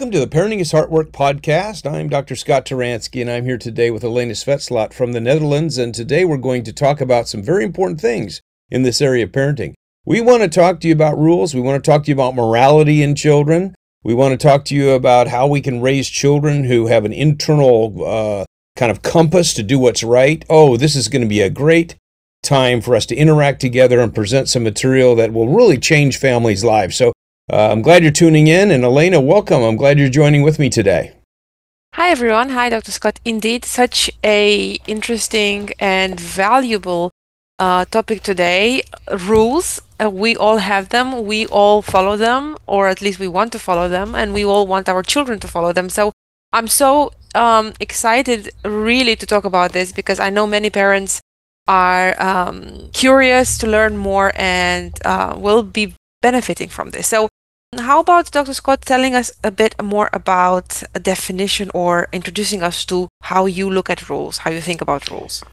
Welcome to the Parenting is Heartwork podcast. I'm Dr. Scott Turansky, and I'm here today with Elena Svetslot from the Netherlands. And today we're going to talk about some very important things in this area of parenting. We want to talk to you about rules. We want to talk to you about morality in children. We want to talk to you about how we can raise children who have an internal uh, kind of compass to do what's right. Oh, this is going to be a great time for us to interact together and present some material that will really change families' lives. So uh, I'm glad you're tuning in, and Elena, welcome. I'm glad you're joining with me today. Hi everyone. Hi Dr. Scott. Indeed, such a interesting and valuable uh, topic today. Rules. Uh, we all have them. We all follow them, or at least we want to follow them, and we all want our children to follow them. So I'm so um, excited, really, to talk about this because I know many parents are um, curious to learn more and uh, will be benefiting from this. So how about Dr. Scott telling us a bit more about a definition or introducing us to how you look at rules, how you think about rules?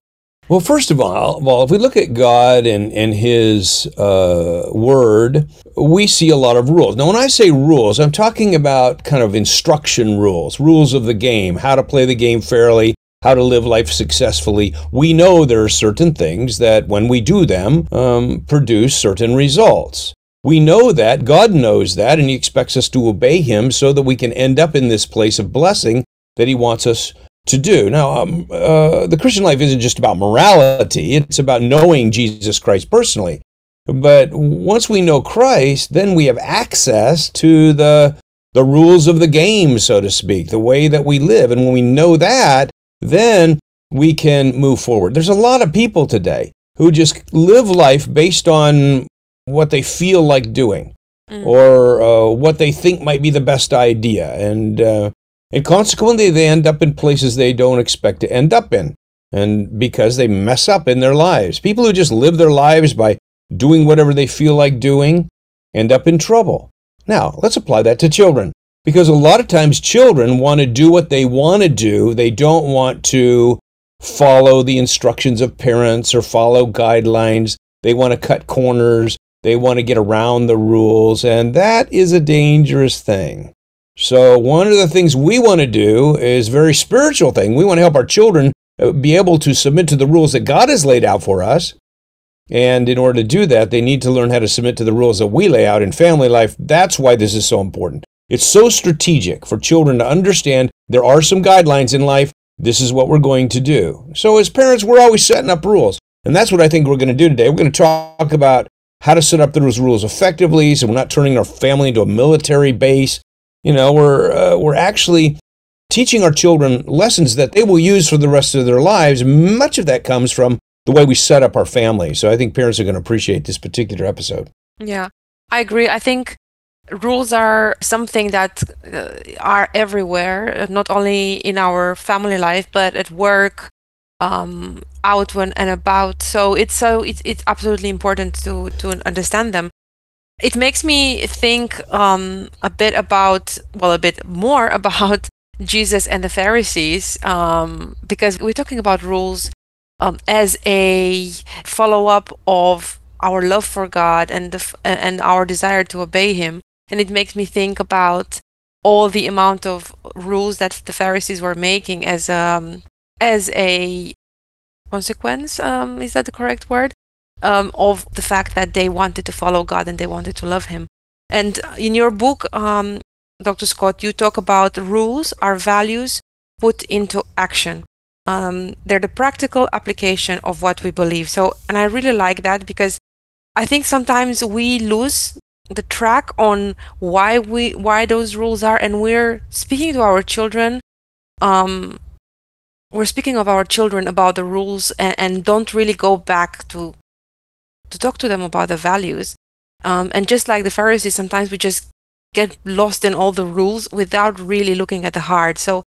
Well, first of all, well, if we look at God and, and His uh, Word, we see a lot of rules. Now, when I say rules, I'm talking about kind of instruction rules, rules of the game, how to play the game fairly, how to live life successfully. We know there are certain things that, when we do them, um, produce certain results. We know that, God knows that, and He expects us to obey Him so that we can end up in this place of blessing that He wants us to do. Now, um, uh, the Christian life isn't just about morality, it's about knowing Jesus Christ personally. But once we know Christ, then we have access to the, the rules of the game, so to speak, the way that we live. And when we know that, then we can move forward. There's a lot of people today who just live life based on what they feel like doing mm. or uh, what they think might be the best idea. And, uh, and consequently, they end up in places they don't expect to end up in. And because they mess up in their lives. People who just live their lives by doing whatever they feel like doing end up in trouble. Now, let's apply that to children. Because a lot of times children want to do what they want to do. They don't want to follow the instructions of parents or follow guidelines. They want to cut corners. They want to get around the rules, and that is a dangerous thing. So, one of the things we want to do is very spiritual thing. We want to help our children uh, be able to submit to the rules that God has laid out for us. And in order to do that, they need to learn how to submit to the rules that we lay out in family life. That's why this is so important. It's so strategic for children to understand there are some guidelines in life. This is what we're going to do. So, as parents, we're always setting up rules. And that's what I think we're going to do today. We're going to talk about how to set up those rules effectively so we're not turning our family into a military base. You know, we're, uh, we're actually teaching our children lessons that they will use for the rest of their lives. Much of that comes from the way we set up our family. So I think parents are going to appreciate this particular episode. Yeah, I agree. I think rules are something that uh, are everywhere, not only in our family life, but at work, um, out when and about. So it's so it's it's absolutely important to to understand them. It makes me think um, a bit about well, a bit more about Jesus and the Pharisees um, because we're talking about rules um, as a follow up of our love for God and the, and our desire to obey Him, and it makes me think about all the amount of rules that the Pharisees were making as um as a consequence, um, is that the correct word? Um, of the fact that they wanted to follow God and they wanted to love Him. And in your book, um, Dr. Scott, you talk about rules are values put into action. Um, they're the practical application of what we believe. So, and I really like that because I think sometimes we lose the track on why we why those rules are, and we're speaking to our children um, we're speaking of our children about the rules and, and don't really go back to to talk to them about the values. Um, and just like the Pharisees, sometimes we just get lost in all the rules without really looking at the heart. So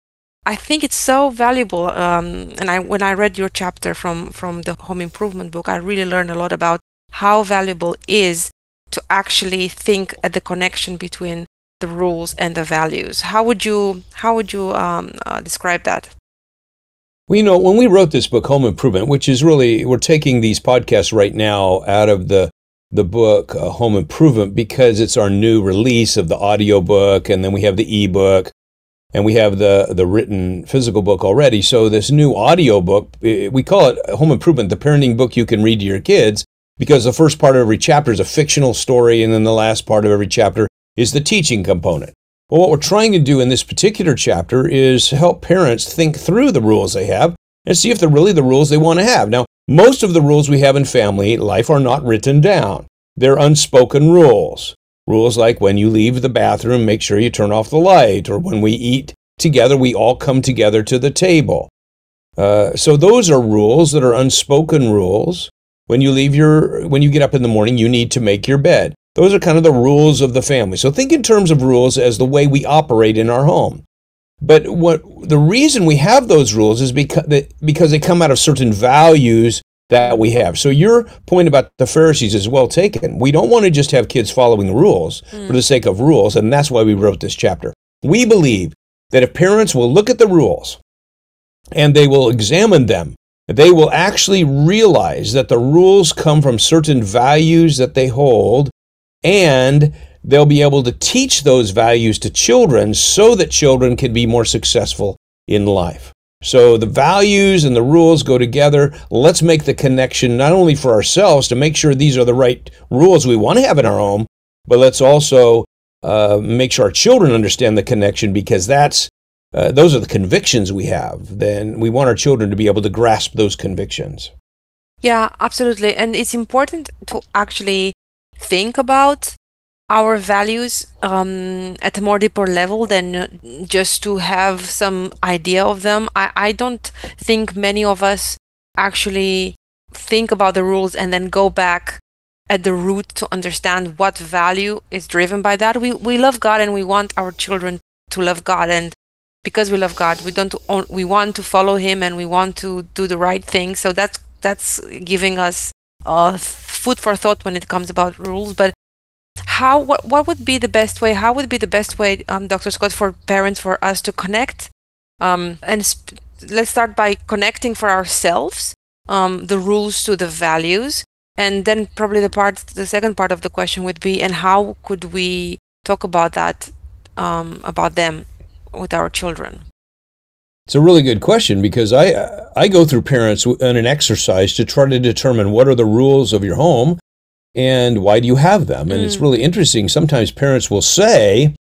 I think it's so valuable. Um, and I, when I read your chapter from from the home improvement book, I really learned a lot about how valuable is to actually think at the connection between the rules and the values. How would you how would you um, uh, describe that? Well, you know, when we wrote this book, Home Improvement, which is really, we're taking these podcasts right now out of the the book uh, Home Improvement because it's our new release of the audio book, and then we have the ebook, and we have the the written physical book already. So this new audio book, we call it Home Improvement, the parenting book you can read to your kids, because the first part of every chapter is a fictional story, and then the last part of every chapter is the teaching component. Well, what we're trying to do in this particular chapter is help parents think through the rules they have and see if they're really the rules they want to have. Now, most of the rules we have in family life are not written down. They're unspoken rules. Rules like when you leave the bathroom, make sure you turn off the light, or when we eat together, we all come together to the table. Uh, so those are rules that are unspoken rules. When you leave your, when you get up in the morning, you need to make your bed. Those are kind of the rules of the family. So think in terms of rules as the way we operate in our home. But what the reason we have those rules is because they, because they come out of certain values that we have. So your point about the Pharisees is well taken. We don't want to just have kids following rules mm. for the sake of rules, and that's why we wrote this chapter. We believe that if parents will look at the rules and they will examine them, they will actually realize that the rules come from certain values that they hold and they'll be able to teach those values to children so that children can be more successful in life. So the values and the rules go together. Let's make the connection not only for ourselves to make sure these are the right rules we want to have in our home, but let's also uh, make sure our children understand the connection because that's uh, those are the convictions we have. Then we want our children to be able to grasp those convictions. Yeah, absolutely. And it's important to actually think about our values um, at a more deeper level than just to have some idea of them. I, I don't think many of us actually think about the rules and then go back at the root to understand what value is driven by that. We we love God and we want our children to love God and because we love God, we don't we want to follow Him and we want to do the right thing. So that's that's giving us uh, food for thought when it comes about rules. But how what, what would be the best way how would be the best way um, dr scott for parents for us to connect um, and sp- let's start by connecting for ourselves um, the rules to the values and then probably the part the second part of the question would be and how could we talk about that um, about them with our children it's a really good question because I I go through parents in an exercise to try to determine what are the rules of your home and why do you have them? And mm. it's really interesting. Sometimes parents will say,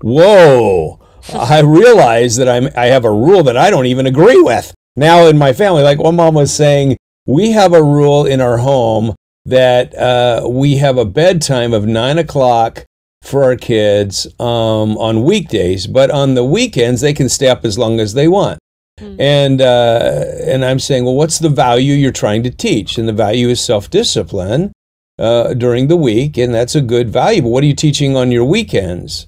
Whoa, I realize that I'm, I have a rule that I don't even agree with. Now, in my family, like one mom was saying, we have a rule in our home that uh, we have a bedtime of nine o'clock for our kids um, on weekdays, but on the weekends they can stay up as long as they want. Mm. And uh, and I'm saying, well, what's the value you're trying to teach? And the value is self discipline uh, during the week, and that's a good value. But what are you teaching on your weekends?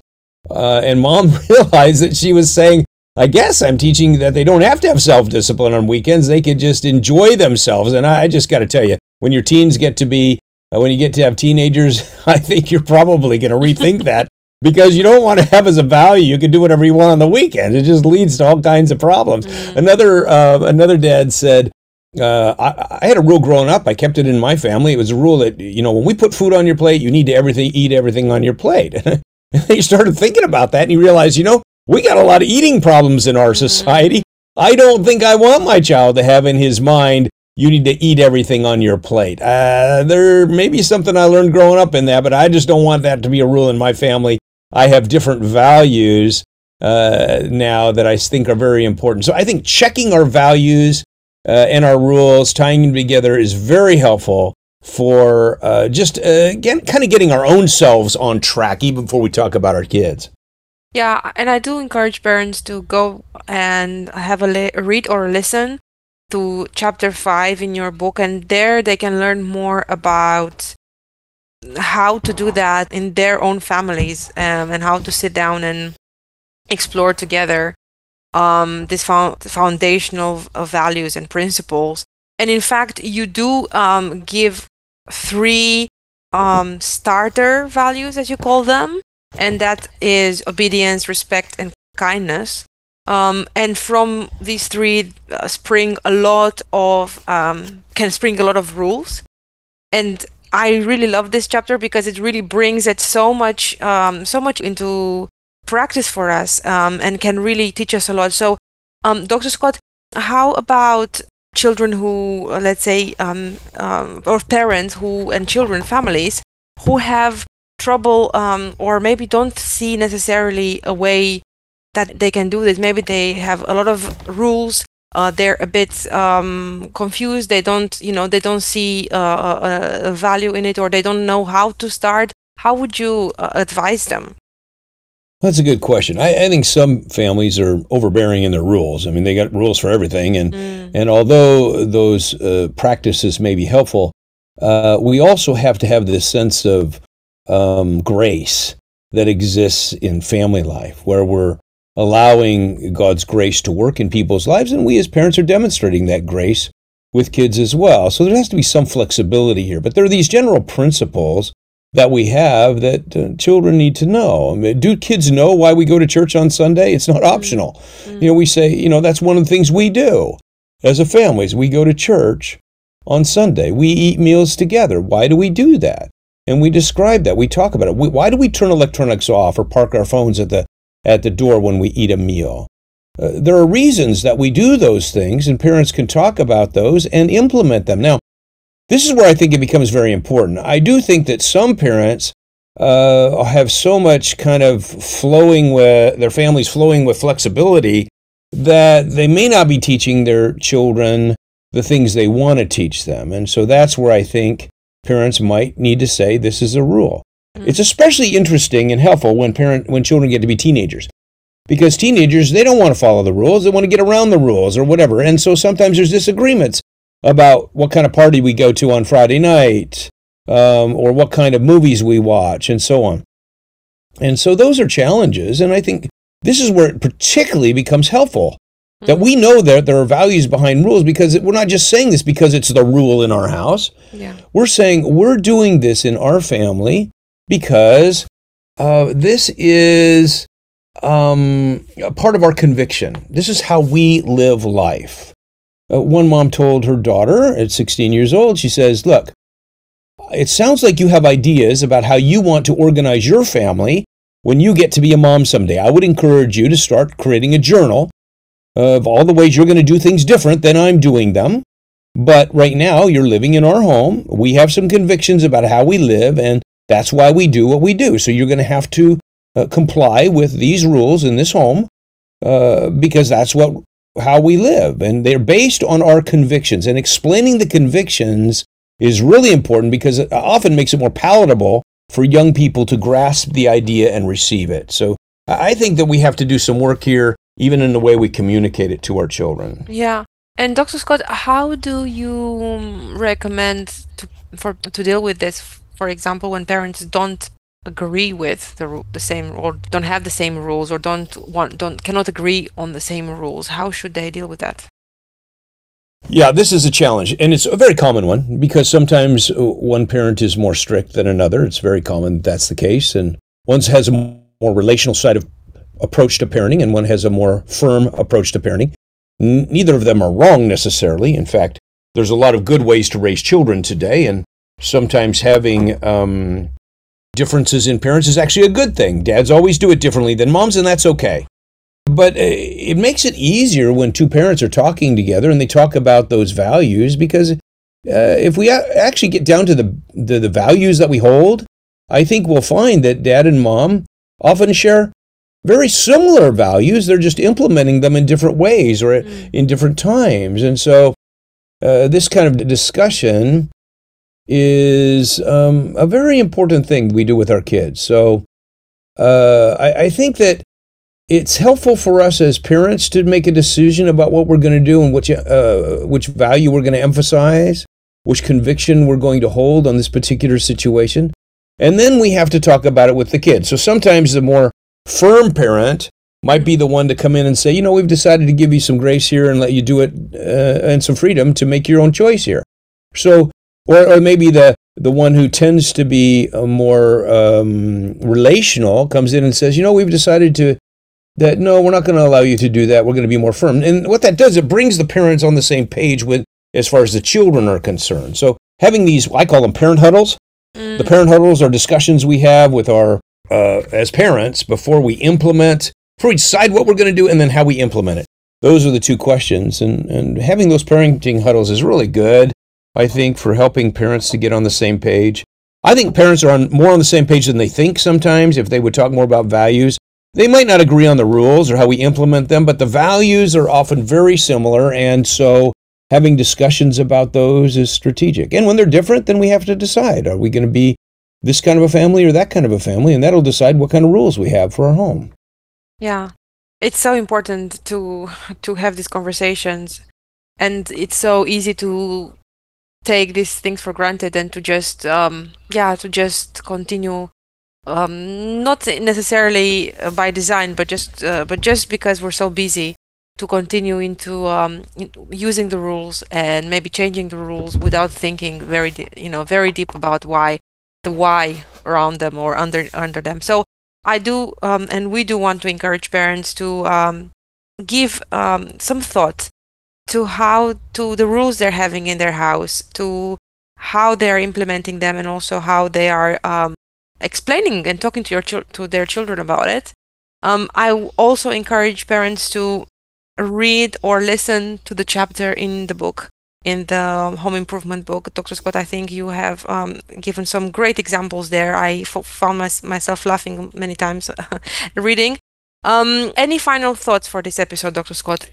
Uh, and mom realized that she was saying, I guess I'm teaching that they don't have to have self discipline on weekends. They could just enjoy themselves. And I, I just got to tell you, when your teens get to be, when you get to have teenagers, I think you're probably going to rethink that because you don't want to have as a value you can do whatever you want on the weekend. It just leads to all kinds of problems. Mm. Another uh, another dad said, uh, I, I, had a rule growing up. I kept it in my family. It was a rule that you know when we put food on your plate, you need to everything eat everything on your plate. and you started thinking about that, and you realize, you know, we got a lot of eating problems in our mm-hmm. society. I don't think I want my child to have in his mind you need to eat everything on your plate. Uh, there may be something I learned growing up in that, but I just don't want that to be a rule in my family. I have different values uh, now that I think are very important. So I think checking our values uh, and our rules, tying them together is very helpful for uh, just uh, again kind of getting our own selves on track even before we talk about our kids. Yeah, and I do encourage parents to go and have a li- read or listen to chapter five in your book, and there they can learn more about how to do that in their own families um, and how to sit down and explore together um, these fo- foundational values and principles. And in fact, you do um, give three um, starter values, as you call them, and that is obedience, respect, and kindness. Um, and from these three uh, spring a lot of um, can spring a lot of rules. And I really love this chapter because it really brings it so much, um, so much into practice for us, um, and can really teach us a lot. So, um, Dr. Scott, how about children who, uh, let's say, um, um, or parents who and children families who have trouble or maybe don't see necessarily a way that they can do this. Maybe they have a lot of rules. Uh, they're a bit um, confused. They don't, you know, they don't see uh, a, a, value in it, or they don't know how to start. How would you uh, advise them? That's a good question. I, I, think some families are overbearing in their rules. I mean, they got rules for everything, and mm. and although those uh, practices may be helpful, uh, we also have to have this sense of um, grace that exists in family life, where we're allowing God's grace to work in people's lives, and we as parents are demonstrating that grace with kids as well. So there has to be some flexibility here, but there are these general principles that we have that uh, children need to know. I mean, do kids know why we go to church on Sunday? It's not optional. Mm-hmm. You know, we say, you know, that's one of the things we do as a family. Is we go to church on Sunday. We eat meals together. Why do we do that? And we describe that. We talk about it. We, why do we turn electronics off or park our phones at the at the door when we eat a meal? Uh, there are reasons that we do those things, and parents can talk about those and implement them. Now, this is where I think it becomes very important. I do think that some parents uh, have so much kind of flowing with their families flowing with flexibility that they may not be teaching their children the things they want to teach them. And so that's where I think parents might need to say this is a rule. Mm-hmm. It's especially interesting and helpful when parent when children get to be teenagers. Because teenagers, they don't want to follow the rules, they want to get around the rules or whatever. And so sometimes there's disagreements about what kind of party we go to on Friday night, um, or what kind of movies we watch, and so on. And so those are challenges. And I think this is where it particularly becomes helpful that we know that there are values behind rules because we're not just saying this because it's the rule in our house. Yeah. We're saying we're doing this in our family because uh, this is um, a part of our conviction. This is how we live life. Uh, one mom told her daughter at 16 years old, she says, Look, it sounds like you have ideas about how you want to organize your family when you get to be a mom someday. I would encourage you to start creating a journal of all the ways you're going to do things different than I'm doing them. But right now, you're living in our home. We have some convictions about how we live, and that's why we do what we do. So you're going to have to uh, comply with these rules in this home uh, because that's what how we live, and they're based on our convictions. And explaining the convictions is really important because it often makes it more palatable for young people to grasp the idea and receive it. So I think that we have to do some work here even in the way we communicate it to our children. Yeah. And Dr. Scott, how do you recommend to for to deal with this? For example, when parents don't agree with the the same or don't have the same rules or don't want don't cannot agree on the same rules, how should they deal with that? Yeah, this is a challenge, and it's a very common one because sometimes uh, one parent is more strict than another. It's very common that's the case, and one has a more relational side of approach to parenting and one has a more firm approach to parenting. N- neither of them are wrong necessarily. In fact, there's a lot of good ways to raise children today, and sometimes having um, differences in parents is actually a good thing. Dads always do it differently than moms, and that's okay. But uh, it makes it easier when two parents are talking together and they talk about those values because uh, if we a- actually get down to the, the, the values that we hold, I think we'll find that dad and mom often share very similar values. They're just implementing them in different ways or mm. in different times. And so uh, this kind of discussion is um, a very important thing we do with our kids. So uh, I, I, think that it's helpful for us as parents to make a decision about what we're going to do and which, uh, which value we're going to emphasize, which conviction we're going to hold on this particular situation. And then we have to talk about it with the kids. So sometimes the more firm parent might be the one to come in and say, you know, we've decided to give you some grace here and let you do it uh, and some freedom to make your own choice here. So, or, or maybe the the one who tends to be more um, relational comes in and says, you know, we've decided to that no, we're not going to allow you to do that. We're going to be more firm. And what that does, it brings the parents on the same page with as far as the children are concerned. So having these, I call them parent huddles. Mm. The parent huddles are discussions we have with our uh, as parents before we implement, before we decide what we're going to do, and then how we implement it. Those are the two questions, and and having those parenting huddles is really good. I think for helping parents to get on the same page. I think parents are on more on the same page than they think sometimes. If they would talk more about values, they might not agree on the rules or how we implement them, but the values are often very similar, and so having discussions about those is strategic. And when they're different, then we have to decide are we going to be this kind of a family or that kind of a family? And that'll decide what kind of rules we have for our home. Yeah. It's so important to to have these conversations and it's so easy to take these things for granted and to just um yeah to just continue um not necessarily by design but just uh, but just because we're so busy to continue into um, using the rules and maybe changing the rules without thinking very you know very deep about why the why around them or under under them. So i do um, and we do want to encourage parents to um, give um, some thought to how to the rules they're having in their house to how they're implementing them and also how they are um, explaining and talking to your to their children about it. Um, I also encourage parents to read or listen to the chapter in the book in the home improvement book. Dr scott i think you have um, given some great examples there. I f- found my- myself laughing many times reading. Um, any final thoughts for this episode dr scott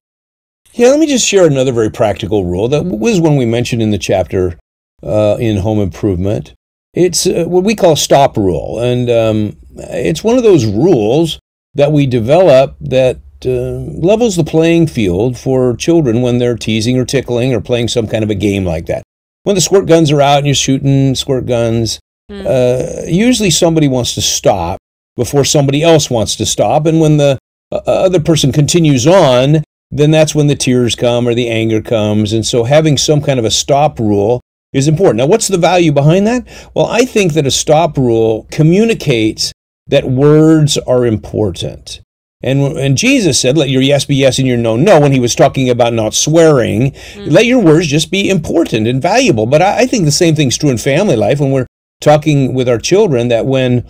yeah let me just share another very practical rule that was one we mentioned in the chapter uh, in home improvement it's uh, what we call stop rule and um, it's one of those rules that we develop that uh, levels the playing field for children when they're teasing or tickling or playing some kind of a game like that. When the squirt guns are out and you're shooting squirt guns, mm. uh, usually somebody wants to stop before somebody else wants to stop. And when the uh, other person continues on, then that's when the tears come or the anger comes. And so having some kind of a stop rule is important. Now, what's the value behind that? Well, I think that a stop rule communicates that words are important. And, and Jesus said, let your yes be yes and your no, no, when he was talking about not swearing. Mm-hmm. Let your words just be important and valuable. But I, I think the same thing's true in family life when we're talking with our children that when,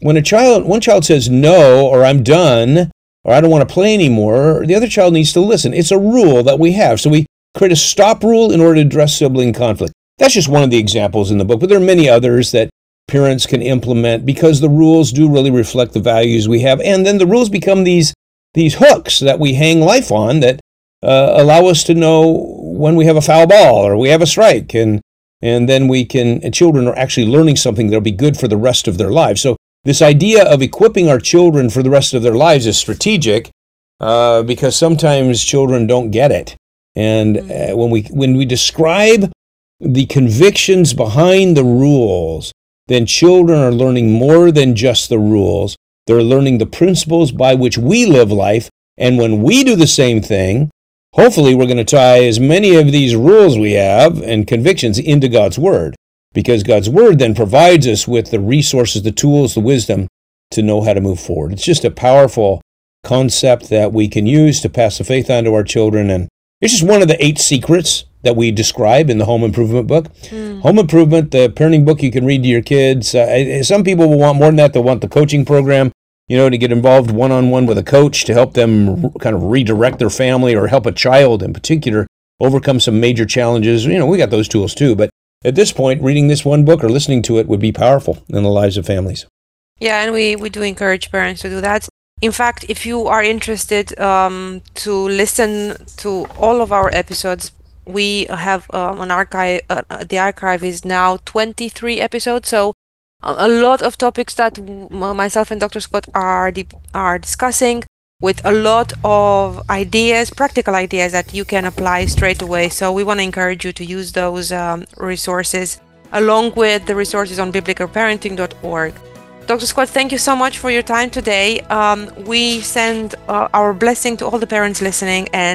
when a child, one child says no, or I'm done, or I don't want to play anymore, the other child needs to listen. It's a rule that we have. So we create a stop rule in order to address sibling conflict. That's just one of the examples in the book, but there are many others that parents can implement because the rules do really reflect the values we have. And then the rules become these, these hooks that we hang life on that uh, allow us to know when we have a foul ball or we have a strike. And, and then we can, and children are actually learning something that'll be good for the rest of their lives. So this idea of equipping our children for the rest of their lives is strategic uh, because sometimes children don't get it. And uh, when we when we describe the convictions behind the rules, then children are learning more than just the rules. They're learning the principles by which we live life. And when we do the same thing, hopefully we're going to tie as many of these rules we have and convictions into God's Word. Because God's Word then provides us with the resources, the tools, the wisdom to know how to move forward. It's just a powerful concept that we can use to pass the faith on to our children. And it's just one of the eight secrets that we describe in the home improvement book. Mm. Home improvement, the parenting book you can read to your kids. Uh, some people will want more than that. They'll want the coaching program, you know, to get involved one on one with a coach to help them kind of redirect their family or help a child in particular overcome some major challenges. You know, we got those tools too. But at this point, reading this one book or listening to it would be powerful in the lives of families. Yeah, and we, we do encourage parents to do that. In fact, if you are interested um, to listen to all of our episodes, we have um, an archive. Uh, uh, the archive is now 23 episodes, so a lot of topics that myself and Dr. Scott are are discussing with a lot of ideas, practical ideas that you can apply straight away. So we want to encourage you to use those um, resources along with the resources on biblicalparenting.org. Dr. Scott, thank you so much for your time today. Um, we send uh, our blessing to all the parents listening and